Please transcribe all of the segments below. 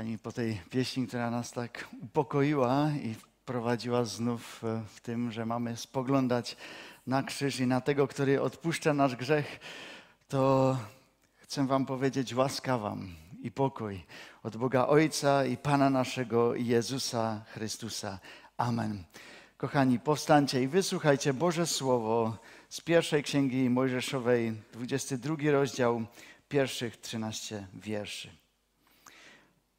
kochani, po tej pieśni, która nas tak upokoiła i prowadziła znów e, w tym, że mamy spoglądać na krzyż i na tego, który odpuszcza nasz grzech, to chcę Wam powiedzieć łaska Wam i pokój od Boga Ojca i Pana naszego Jezusa Chrystusa. Amen. Kochani, powstańcie i wysłuchajcie Boże Słowo z pierwszej Księgi Mojżeszowej, 22 rozdział, pierwszych 13 wierszy.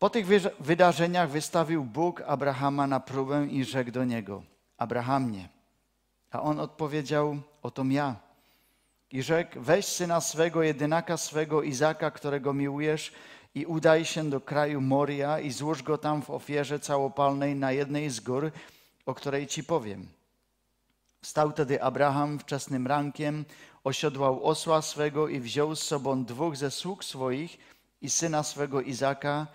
Po tych wydarzeniach wystawił Bóg Abrahama na próbę i rzekł do niego: Abrahamie. A on odpowiedział: Oto ja. I rzekł: Weź syna swego, jedynaka swego Izaka, którego miłujesz, i udaj się do kraju Moria i złóż go tam w ofierze całopalnej na jednej z gór, o której ci powiem. Wstał tedy Abraham wczesnym rankiem, osiodłał osła swego i wziął z sobą dwóch ze sług swoich i syna swego Izaka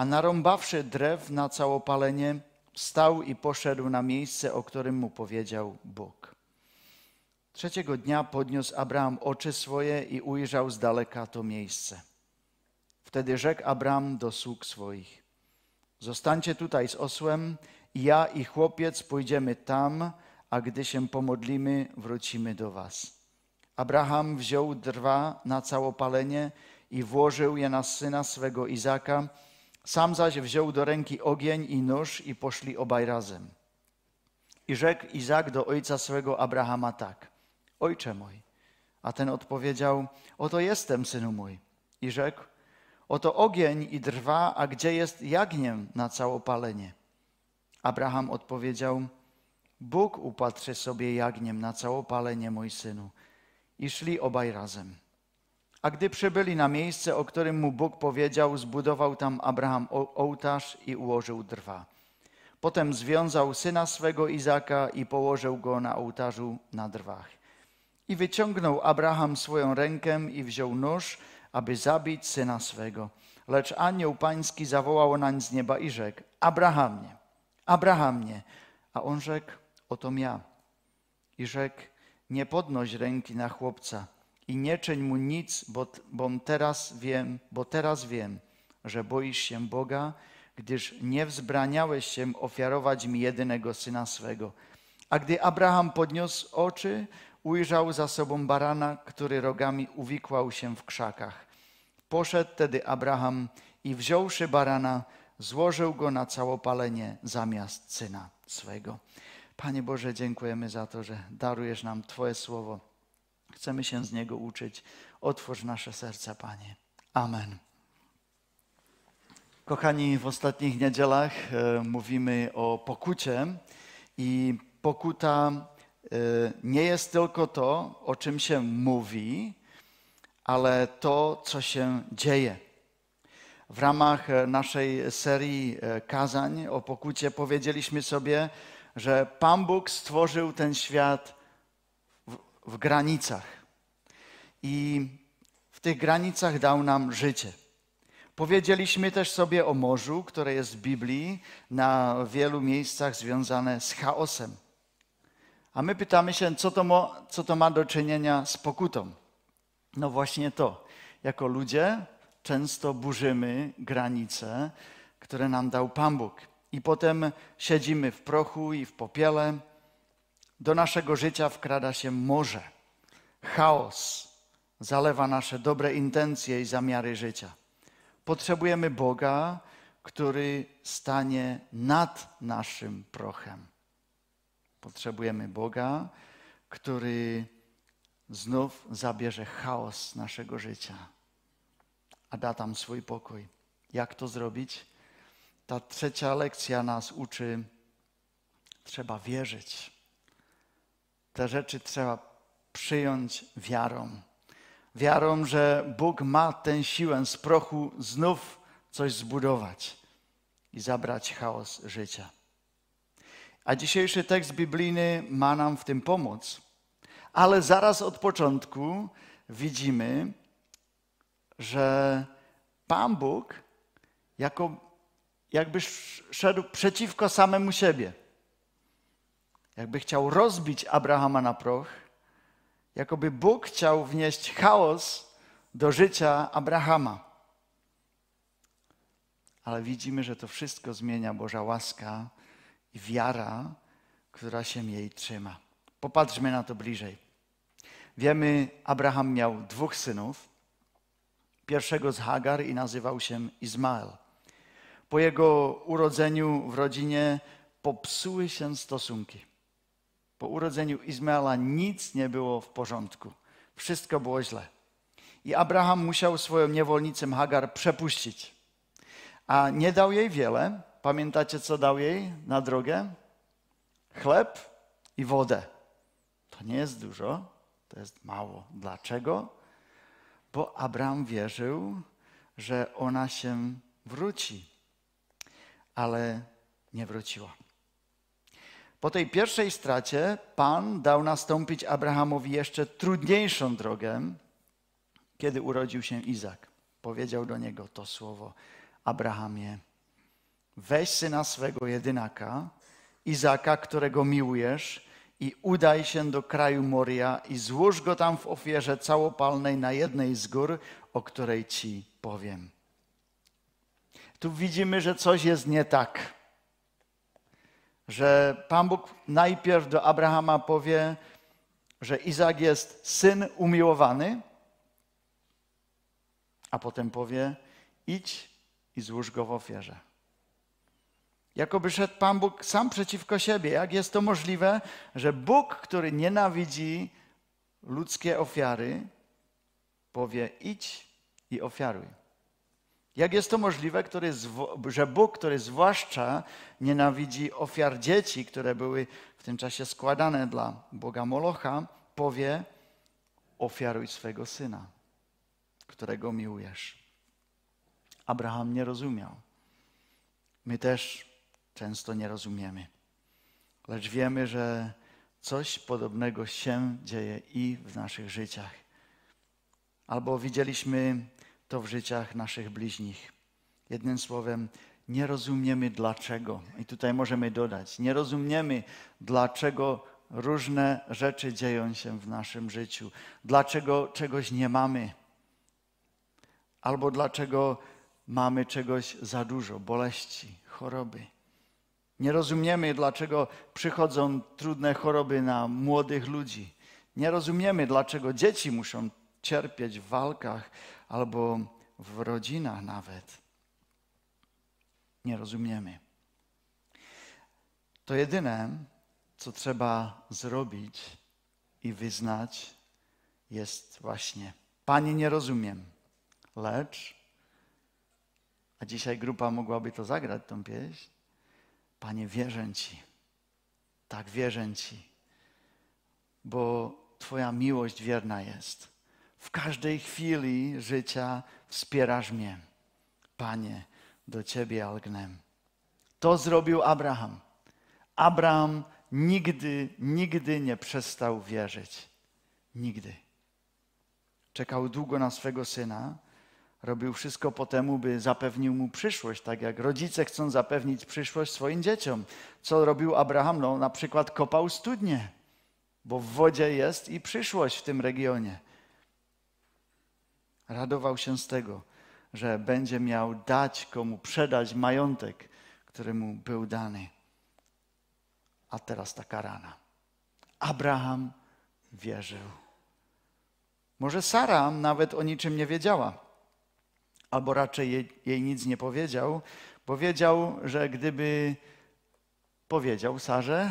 a narąbawszy drew na całopalenie, wstał i poszedł na miejsce, o którym mu powiedział Bóg. Trzeciego dnia podniósł Abraham oczy swoje i ujrzał z daleka to miejsce. Wtedy rzekł Abraham do sług swoich: Zostańcie tutaj z osłem, ja i chłopiec pójdziemy tam, a gdy się pomodlimy, wrócimy do was. Abraham wziął drwa na całopalenie i włożył je na syna swego Izaka sam zaś wziął do ręki ogień i nóż i poszli obaj razem. I rzekł Izak do ojca swego Abrahama tak: Ojcze mój. A ten odpowiedział: Oto jestem, synu mój. I rzekł: Oto ogień i drwa, a gdzie jest jagniem na całopalenie? Abraham odpowiedział: Bóg upatrzy sobie jagniem na całopalenie, mój synu. I szli obaj razem. A gdy przybyli na miejsce, o którym mu Bóg powiedział, zbudował tam Abraham ołtarz i ułożył drwa. Potem związał syna swego Izaka i położył go na ołtarzu na drwach. I wyciągnął Abraham swoją rękę i wziął nóż, aby zabić syna swego. Lecz anioł pański zawołał nań z nieba i rzekł: Abrahamie, Abrahamie. A on rzekł: Oto ja. I rzekł: Nie podnoś ręki na chłopca i nie czyń mu nic, bo, bo teraz wiem, bo teraz wiem, że boisz się Boga, gdyż nie wzbraniałeś się ofiarować mi jedynego syna swego. A gdy Abraham podniósł oczy, ujrzał za sobą barana, który rogami uwikłał się w krzakach. Poszedł tedy Abraham i wziąwszy barana, złożył go na całopalenie zamiast syna swego. Panie Boże, dziękujemy za to, że darujesz nam Twoje słowo Chcemy się z Niego uczyć. Otwórz nasze serca, Panie. Amen. Kochani, w ostatnich niedzielach e, mówimy o pokucie i pokuta e, nie jest tylko to, o czym się mówi, ale to, co się dzieje. W ramach e, naszej serii kazań o pokucie powiedzieliśmy sobie, że Pan Bóg stworzył ten świat w granicach. I w tych granicach dał nam życie. Powiedzieliśmy też sobie o morzu, które jest w Biblii na wielu miejscach związane z chaosem. A my pytamy się, co to, ma, co to ma do czynienia z pokutą? No właśnie to. Jako ludzie często burzymy granice, które nam dał Pan Bóg. I potem siedzimy w prochu i w popiele, do naszego życia wkrada się morze. Chaos zalewa nasze dobre intencje i zamiary życia. Potrzebujemy Boga, który stanie nad naszym prochem. Potrzebujemy Boga, który znów zabierze chaos naszego życia, a da tam swój pokój. Jak to zrobić? Ta trzecia lekcja nas uczy, trzeba wierzyć te rzeczy trzeba przyjąć wiarą. Wiarą, że Bóg ma tę siłę z prochu znów coś zbudować i zabrać chaos życia. A dzisiejszy tekst biblijny ma nam w tym pomóc. Ale zaraz od początku widzimy, że Pan Bóg jako, jakby szedł przeciwko samemu siebie jakby chciał rozbić Abrahama na proch, jakoby Bóg chciał wnieść chaos do życia Abrahama. ale widzimy, że to wszystko zmienia Boża łaska i wiara, która się jej trzyma. Popatrzmy na to bliżej. Wiemy, Abraham miał dwóch synów. Pierwszego z Hagar i nazywał się Izmael. Po jego urodzeniu w rodzinie popsuły się stosunki. Po urodzeniu Izmaela nic nie było w porządku. Wszystko było źle. I Abraham musiał swoją niewolnicę Hagar przepuścić. A nie dał jej wiele. Pamiętacie, co dał jej na drogę? Chleb i wodę. To nie jest dużo, to jest mało. Dlaczego? Bo Abraham wierzył, że ona się wróci, ale nie wróciła. Po tej pierwszej stracie Pan dał nastąpić Abrahamowi jeszcze trudniejszą drogę, kiedy urodził się Izak. Powiedział do niego to słowo: Abrahamie, weź syna swego jedynaka, Izaka, którego miłujesz, i udaj się do kraju Moria i złóż go tam w ofierze całopalnej na jednej z gór, o której ci powiem. Tu widzimy, że coś jest nie tak. Że Pan Bóg najpierw do Abrahama powie, że Izak jest syn umiłowany, a potem powie: idź i złóż go w ofierze. Jakoby szedł Pan Bóg sam przeciwko siebie. Jak jest to możliwe, że Bóg, który nienawidzi ludzkie ofiary, powie: idź i ofiaruj. Jak jest to możliwe, który, że Bóg, który zwłaszcza nienawidzi ofiar dzieci, które były w tym czasie składane dla Boga Molocha, powie: ofiaruj swego syna, którego miłujesz. Abraham nie rozumiał. My też często nie rozumiemy. Lecz wiemy, że coś podobnego się dzieje i w naszych życiach. Albo widzieliśmy to w życiach naszych bliźnich. Jednym słowem, nie rozumiemy dlaczego. I tutaj możemy dodać, nie rozumiemy dlaczego różne rzeczy dzieją się w naszym życiu, dlaczego czegoś nie mamy, albo dlaczego mamy czegoś za dużo, boleści, choroby. Nie rozumiemy, dlaczego przychodzą trudne choroby na młodych ludzi. Nie rozumiemy, dlaczego dzieci muszą cierpieć w walkach albo w rodzinach nawet. Nie rozumiemy. To jedyne, co trzeba zrobić i wyznać, jest właśnie: Panie, nie rozumiem, lecz, a dzisiaj grupa mogłaby to zagrać, tą pieśń Panie, wierzę Ci. Tak, wierzę Ci, bo Twoja miłość wierna jest. W każdej chwili życia wspierasz mnie. Panie, do Ciebie algnem. To zrobił Abraham. Abraham nigdy, nigdy nie przestał wierzyć. Nigdy. Czekał długo na swego syna, robił wszystko po temu, by zapewnił mu przyszłość, tak jak rodzice chcą zapewnić przyszłość swoim dzieciom. Co robił Abraham? No, na przykład kopał studnie, bo w wodzie jest i przyszłość w tym regionie. Radował się z tego, że będzie miał dać komu przedać majątek, który mu był dany. A teraz taka rana. Abraham wierzył. Może Sara nawet o niczym nie wiedziała albo raczej jej, jej nic nie powiedział, bo wiedział, że gdyby powiedział Sarze,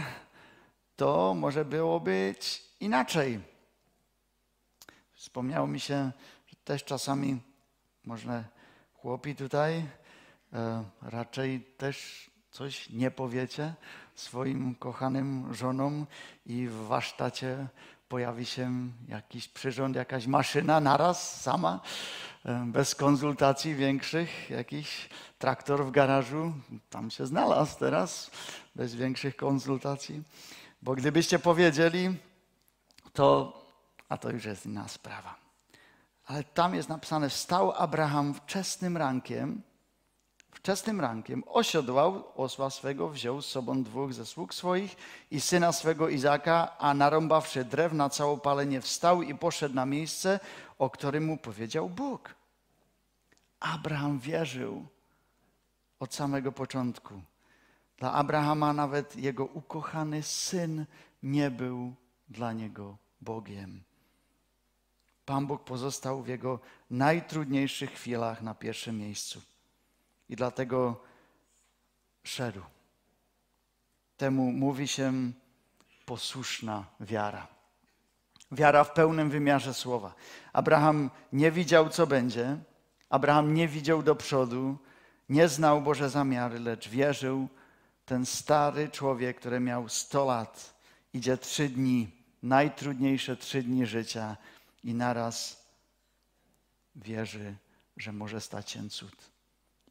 to może było być inaczej. Wspomniało mi się, też czasami można chłopi tutaj e, raczej też coś nie powiecie swoim kochanym żonom i w warsztacie pojawi się jakiś przyrząd, jakaś maszyna naraz, sama, e, bez konsultacji większych, jakiś traktor w garażu, tam się znalazł teraz, bez większych konsultacji. Bo gdybyście powiedzieli, to, a to już jest inna sprawa. Ale tam jest napisane, wstał Abraham wczesnym rankiem, Wczesnym rankiem osiodłał osła swego, wziął z sobą dwóch ze sług swoich i syna swego Izaka, a narąbawszy drew na całopalenie wstał i poszedł na miejsce, o którym mu powiedział Bóg. Abraham wierzył, od samego początku. Dla Abrahama nawet jego ukochany syn nie był dla niego Bogiem. Pan Bóg pozostał w jego najtrudniejszych chwilach na pierwszym miejscu. I dlatego szedł. Temu mówi się posłuszna wiara. Wiara w pełnym wymiarze słowa. Abraham nie widział, co będzie. Abraham nie widział do przodu, nie znał Boże zamiary, lecz wierzył. Ten stary człowiek, który miał 100 lat, idzie trzy dni, najtrudniejsze trzy dni życia i naraz wierzy, że może stać się cud.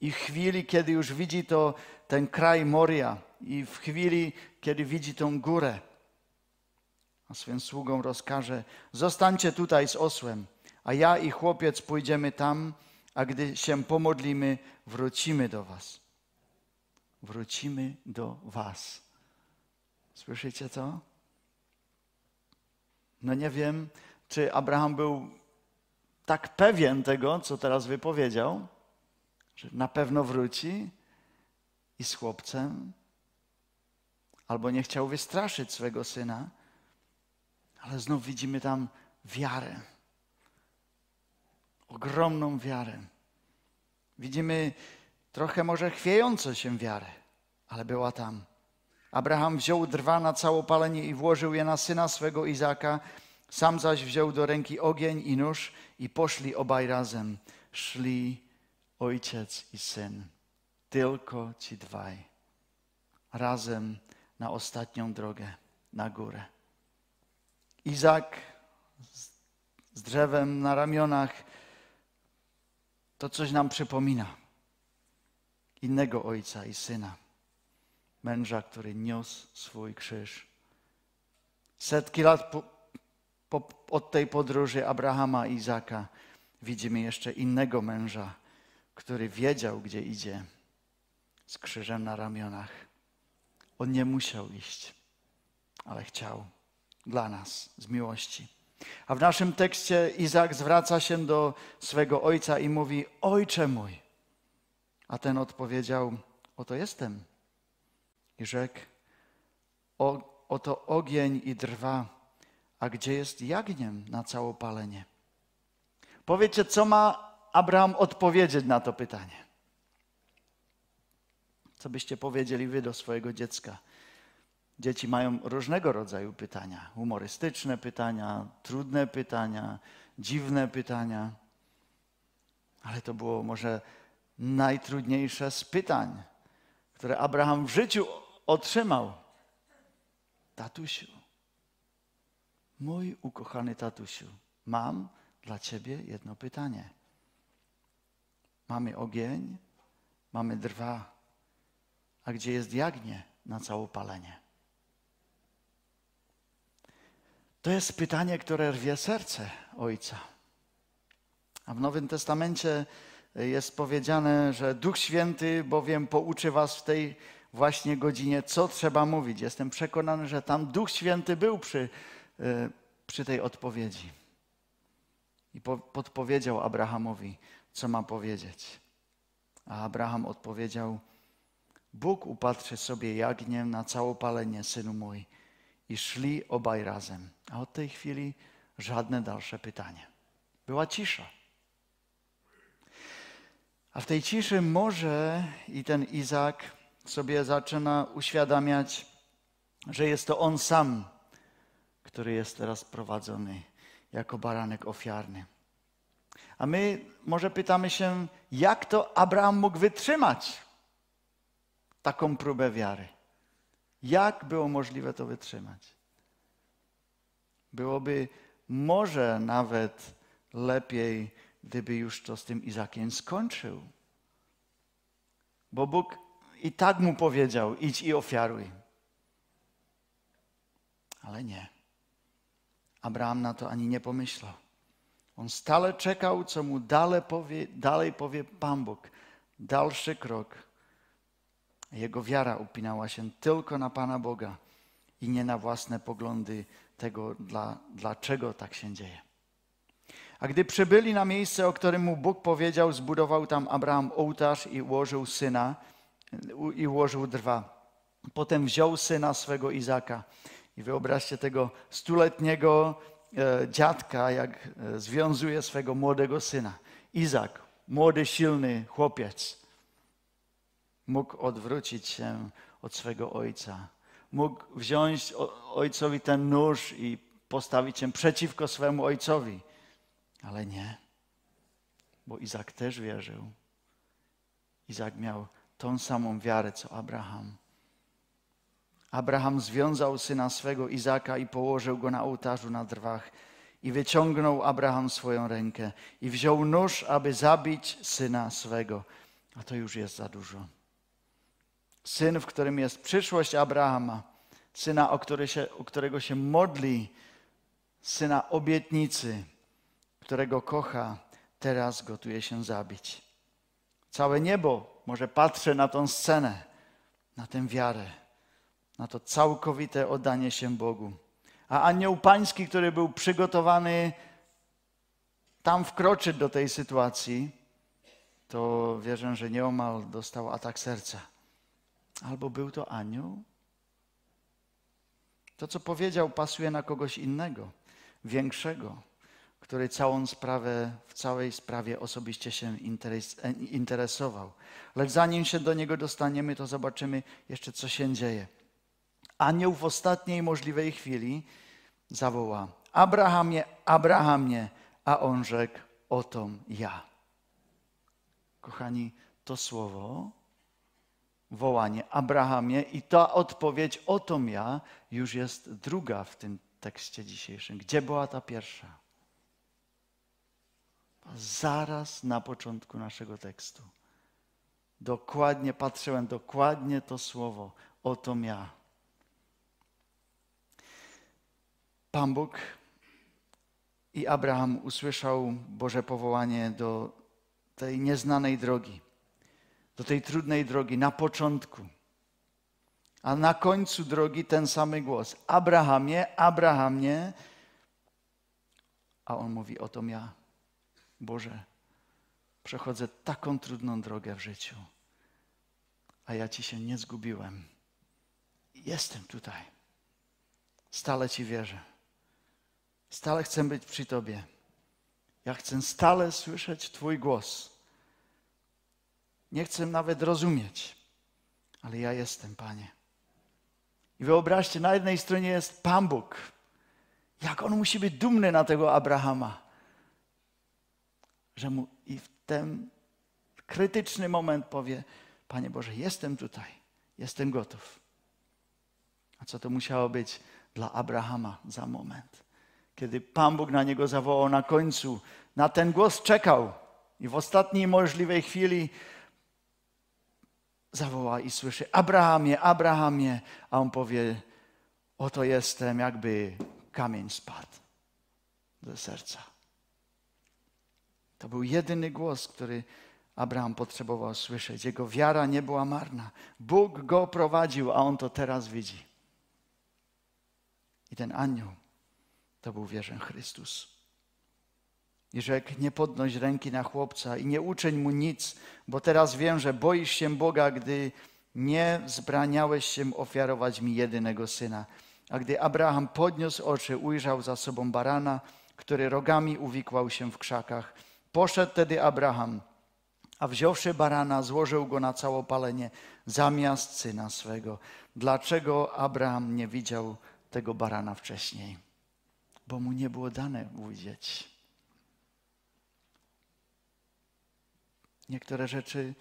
I w chwili, kiedy już widzi to ten kraj Moria, i w chwili, kiedy widzi tą górę, a swym sługom rozkaże: Zostańcie tutaj z osłem, a ja i chłopiec pójdziemy tam, a gdy się pomodlimy, wrócimy do Was. Wrócimy do Was. Słyszycie to? No nie wiem, czy Abraham był tak pewien tego, co teraz wypowiedział, że na pewno wróci i z chłopcem, albo nie chciał wystraszyć swego syna, ale znów widzimy tam wiarę. Ogromną wiarę. Widzimy trochę może chwiejącą się wiarę, ale była tam. Abraham wziął drwa na całopalenie i włożył je na syna swego Izaka, sam zaś wziął do ręki ogień i nóż i poszli obaj razem. Szli ojciec i syn, tylko ci dwaj, razem na ostatnią drogę, na górę. Izak z drzewem na ramionach, to coś nam przypomina. Innego ojca i syna, męża, który niósł swój krzyż. Setki lat po, po, od tej podróży Abrahama i Izaka widzimy jeszcze innego męża, który wiedział, gdzie idzie, z krzyżem na ramionach. On nie musiał iść, ale chciał dla nas z miłości. A w naszym tekście Izak zwraca się do swego ojca i mówi: Ojcze mój. A ten odpowiedział: Oto jestem. I rzekł: Oto ogień i drwa, a gdzie jest jagniem na całopalenie? Powiecie, co ma Abraham odpowiedzieć na to pytanie? Co byście powiedzieli wy do swojego dziecka? Dzieci mają różnego rodzaju pytania: humorystyczne pytania, trudne pytania, dziwne pytania. Ale to było może najtrudniejsze z pytań, które Abraham w życiu otrzymał. Tatusiu, mój ukochany tatusiu, mam dla ciebie jedno pytanie. Mamy ogień, mamy drwa, a gdzie jest jagnię na całopalenie? To jest pytanie, które rwie serce Ojca. A w Nowym Testamencie jest powiedziane, że Duch Święty bowiem pouczy was w tej właśnie godzinie, co trzeba mówić. Jestem przekonany, że tam Duch Święty był przy, przy tej odpowiedzi. I podpowiedział Abrahamowi, co ma powiedzieć. A Abraham odpowiedział: Bóg upatrzy sobie jagniem na całopalenie, synu mój i szli obaj razem. A od tej chwili żadne dalsze pytanie. Była cisza. A w tej ciszy może i ten Izak sobie zaczyna uświadamiać, że jest to on sam, który jest teraz prowadzony jako baranek ofiarny. A my może pytamy się, jak to Abraham mógł wytrzymać taką próbę wiary? Jak było możliwe to wytrzymać? Byłoby może nawet lepiej, gdyby już to z tym Izakiem skończył. Bo Bóg i tak mu powiedział: idź i ofiaruj. Ale nie. Abraham na to ani nie pomyślał. On stale czekał, co mu dalej powie, dalej powie Pan Bóg. Dalszy krok jego wiara upinała się tylko na Pana Boga i nie na własne poglądy tego, dla, dlaczego tak się dzieje. A gdy przybyli na miejsce, o którym mu Bóg powiedział, zbudował tam Abraham ołtarz i ułożył syna, i ułożył drwa. Potem wziął syna swego Izaka i wyobraźcie tego stuletniego e, dziadka, jak e, związuje swego młodego syna. Izak, młody, silny chłopiec, mógł odwrócić się od swego ojca. Mógł wziąć ojcowi ten nóż i postawić się przeciwko swemu ojcowi. Ale nie, bo Izak też wierzył. Izak miał tą samą wiarę co Abraham. Abraham związał syna swego Izaka i położył go na ołtarzu na drwach. I wyciągnął Abraham swoją rękę i wziął nóż, aby zabić syna swego. A to już jest za dużo. Syn, w którym jest przyszłość Abrahama, syna, o, który się, o którego się modli, syna obietnicy, którego kocha, teraz gotuje się zabić. Całe niebo może patrzę na tą scenę, na tę wiarę, na to całkowite oddanie się Bogu. A anioł pański, który był przygotowany tam wkroczyć do tej sytuacji, to wierzę, że nieomal dostał atak serca. Albo był to anioł? To, co powiedział, pasuje na kogoś innego, większego, który całą sprawę, w całej sprawie osobiście się interesował. Lecz zanim się do niego dostaniemy, to zobaczymy jeszcze, co się dzieje. Anioł w ostatniej możliwej chwili zawoła: Abrahamie, Abrahamie, a on rzekł: Otom ja. Kochani, to słowo, wołanie Abrahamie i ta odpowiedź: Otom ja, już jest druga w tym tekście dzisiejszym. Gdzie była ta pierwsza? Zaraz na początku naszego tekstu. Dokładnie patrzyłem, dokładnie to słowo. Oto ja. Pan Bóg i Abraham usłyszał Boże powołanie do tej nieznanej drogi, do tej trudnej drogi na początku. A na końcu drogi ten sam głos: Abrahamie, Abrahamie. A on mówi: Oto ja, Boże, przechodzę taką trudną drogę w życiu, a ja Ci się nie zgubiłem. Jestem tutaj. Stale Ci wierzę. Stale chcę być przy Tobie. Ja chcę stale słyszeć Twój głos. Nie chcę nawet rozumieć, ale ja jestem, Panie. I wyobraźcie, na jednej stronie jest Pan Bóg. Jak on musi być dumny na tego Abrahama, że mu i w ten krytyczny moment powie: Panie Boże, jestem tutaj, jestem gotów. A co to musiało być dla Abrahama za moment? Kiedy Pan Bóg na niego zawołał na końcu, na ten głos czekał i w ostatniej możliwej chwili zawoła i słyszy: Abrahamie, Abrahamie, a on powie: Oto jestem, jakby kamień spadł ze serca. To był jedyny głos, który Abraham potrzebował słyszeć. Jego wiara nie była marna. Bóg go prowadził, a on to teraz widzi. I ten anioł to był wierzę Chrystus. I rzekł, nie podnoś ręki na chłopca i nie uczeń mu nic, bo teraz wiem, że boisz się Boga, gdy nie zbraniałeś się ofiarować mi jedynego syna. A gdy Abraham podniósł oczy, ujrzał za sobą barana, który rogami uwikłał się w krzakach. Poszedł tedy Abraham, a wziąwszy barana, złożył go na całopalenie zamiast syna swego. Dlaczego Abraham nie widział tego barana wcześniej? Bo mu nie było dane ujrzeć. Niektóre rzeczy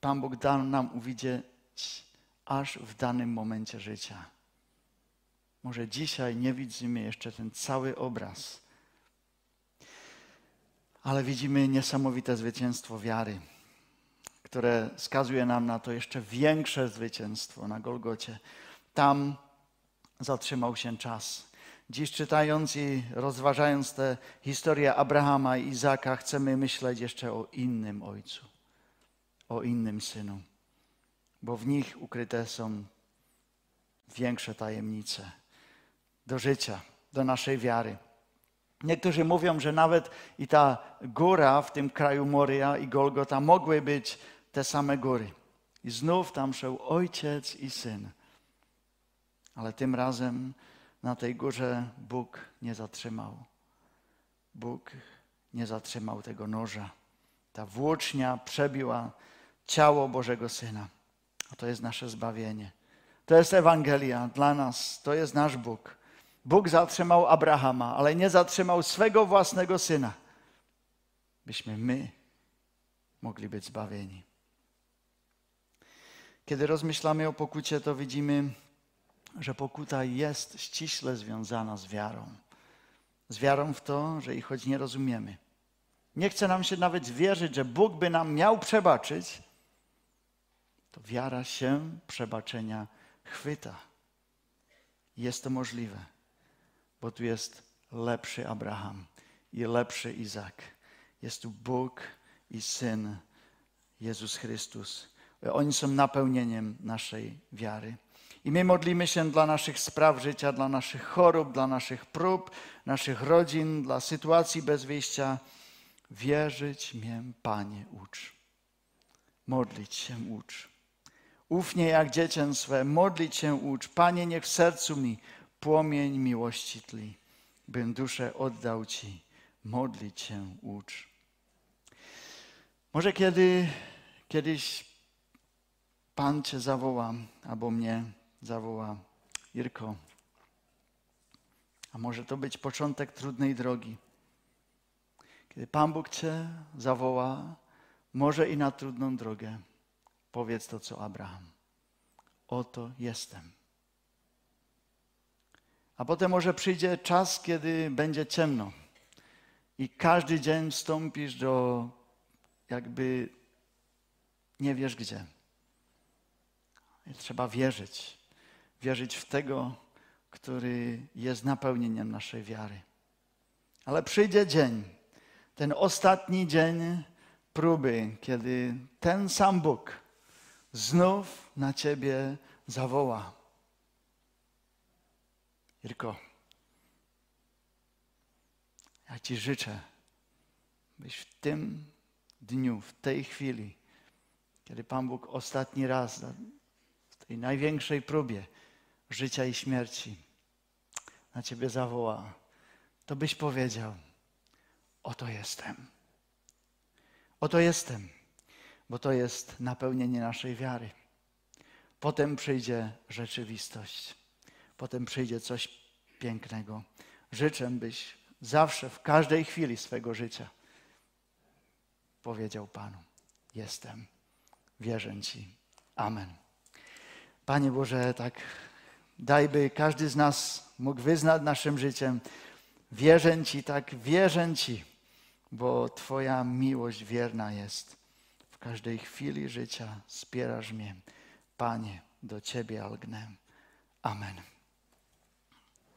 Pan Bóg dał nam uwidzieć aż w danym momencie życia. Może dzisiaj nie widzimy jeszcze ten cały obraz, ale widzimy niesamowite zwycięstwo wiary, które skazuje nam na to jeszcze większe zwycięstwo na Golgocie. Tam zatrzymał się czas. Dziś czytając i rozważając tę historię Abrahama i Izaka, chcemy myśleć jeszcze o innym ojcu, o innym synu, bo w nich ukryte są większe tajemnice do życia, do naszej wiary. Niektórzy mówią, że nawet i ta góra w tym kraju Moria i Golgota mogły być te same góry. I znów tam szedł ojciec i syn. Ale tym razem na tej górze Bóg nie zatrzymał. Bóg nie zatrzymał tego noża. Ta włócznia przebiła ciało Bożego Syna. A to jest nasze zbawienie. To jest Ewangelia dla nas. To jest nasz Bóg. Bóg zatrzymał Abrahama, ale nie zatrzymał swego własnego syna, byśmy my mogli być zbawieni. Kiedy rozmyślamy o pokucie, to widzimy, że pokuta jest ściśle związana z wiarą. Z wiarą w to, że i choć nie rozumiemy, nie chce nam się nawet wierzyć, że Bóg by nam miał przebaczyć, to wiara się przebaczenia chwyta. Jest to możliwe, bo tu jest lepszy Abraham i lepszy Izak. Jest tu Bóg i Syn Jezus Chrystus. Oni są napełnieniem naszej wiary. I my modlimy się dla naszych spraw życia, dla naszych chorób, dla naszych prób, naszych rodzin, dla sytuacji bez wyjścia. Wierzyć mię, Panie, ucz. Modlić się ucz. Ufnie jak dziecięstwo, modlić się ucz. Panie, niech w sercu mi płomień miłości tli, bym duszę oddał Ci. Modlić się ucz. Może kiedy kiedyś Pan Cię zawoła, albo mnie zawoła, Irko, a może to być początek trudnej drogi. Kiedy Pan Bóg Cię zawoła, może i na trudną drogę, powiedz to, co Abraham. Oto jestem. A potem może przyjdzie czas, kiedy będzie ciemno i każdy dzień wstąpisz do jakby nie wiesz gdzie. I trzeba wierzyć. Wierzyć w tego, który jest napełnieniem naszej wiary. Ale przyjdzie dzień, ten ostatni dzień próby, kiedy ten sam Bóg znów na ciebie zawoła. Irko, ja Ci życzę, byś w tym dniu, w tej chwili, kiedy Pan Bóg ostatni raz w tej największej próbie życia i śmierci na Ciebie zawoła, to byś powiedział, oto jestem. Oto jestem, bo to jest napełnienie naszej wiary. Potem przyjdzie rzeczywistość. Potem przyjdzie coś pięknego. Życzę, byś zawsze, w każdej chwili swego życia powiedział Panu: Jestem, wierzę Ci. Amen. Panie Boże, tak daj, by każdy z nas mógł wyznać naszym życiem: Wierzę Ci, tak wierzę Ci, bo Twoja miłość wierna jest. W każdej chwili życia wspierasz mnie. Panie, do Ciebie algnę. Amen.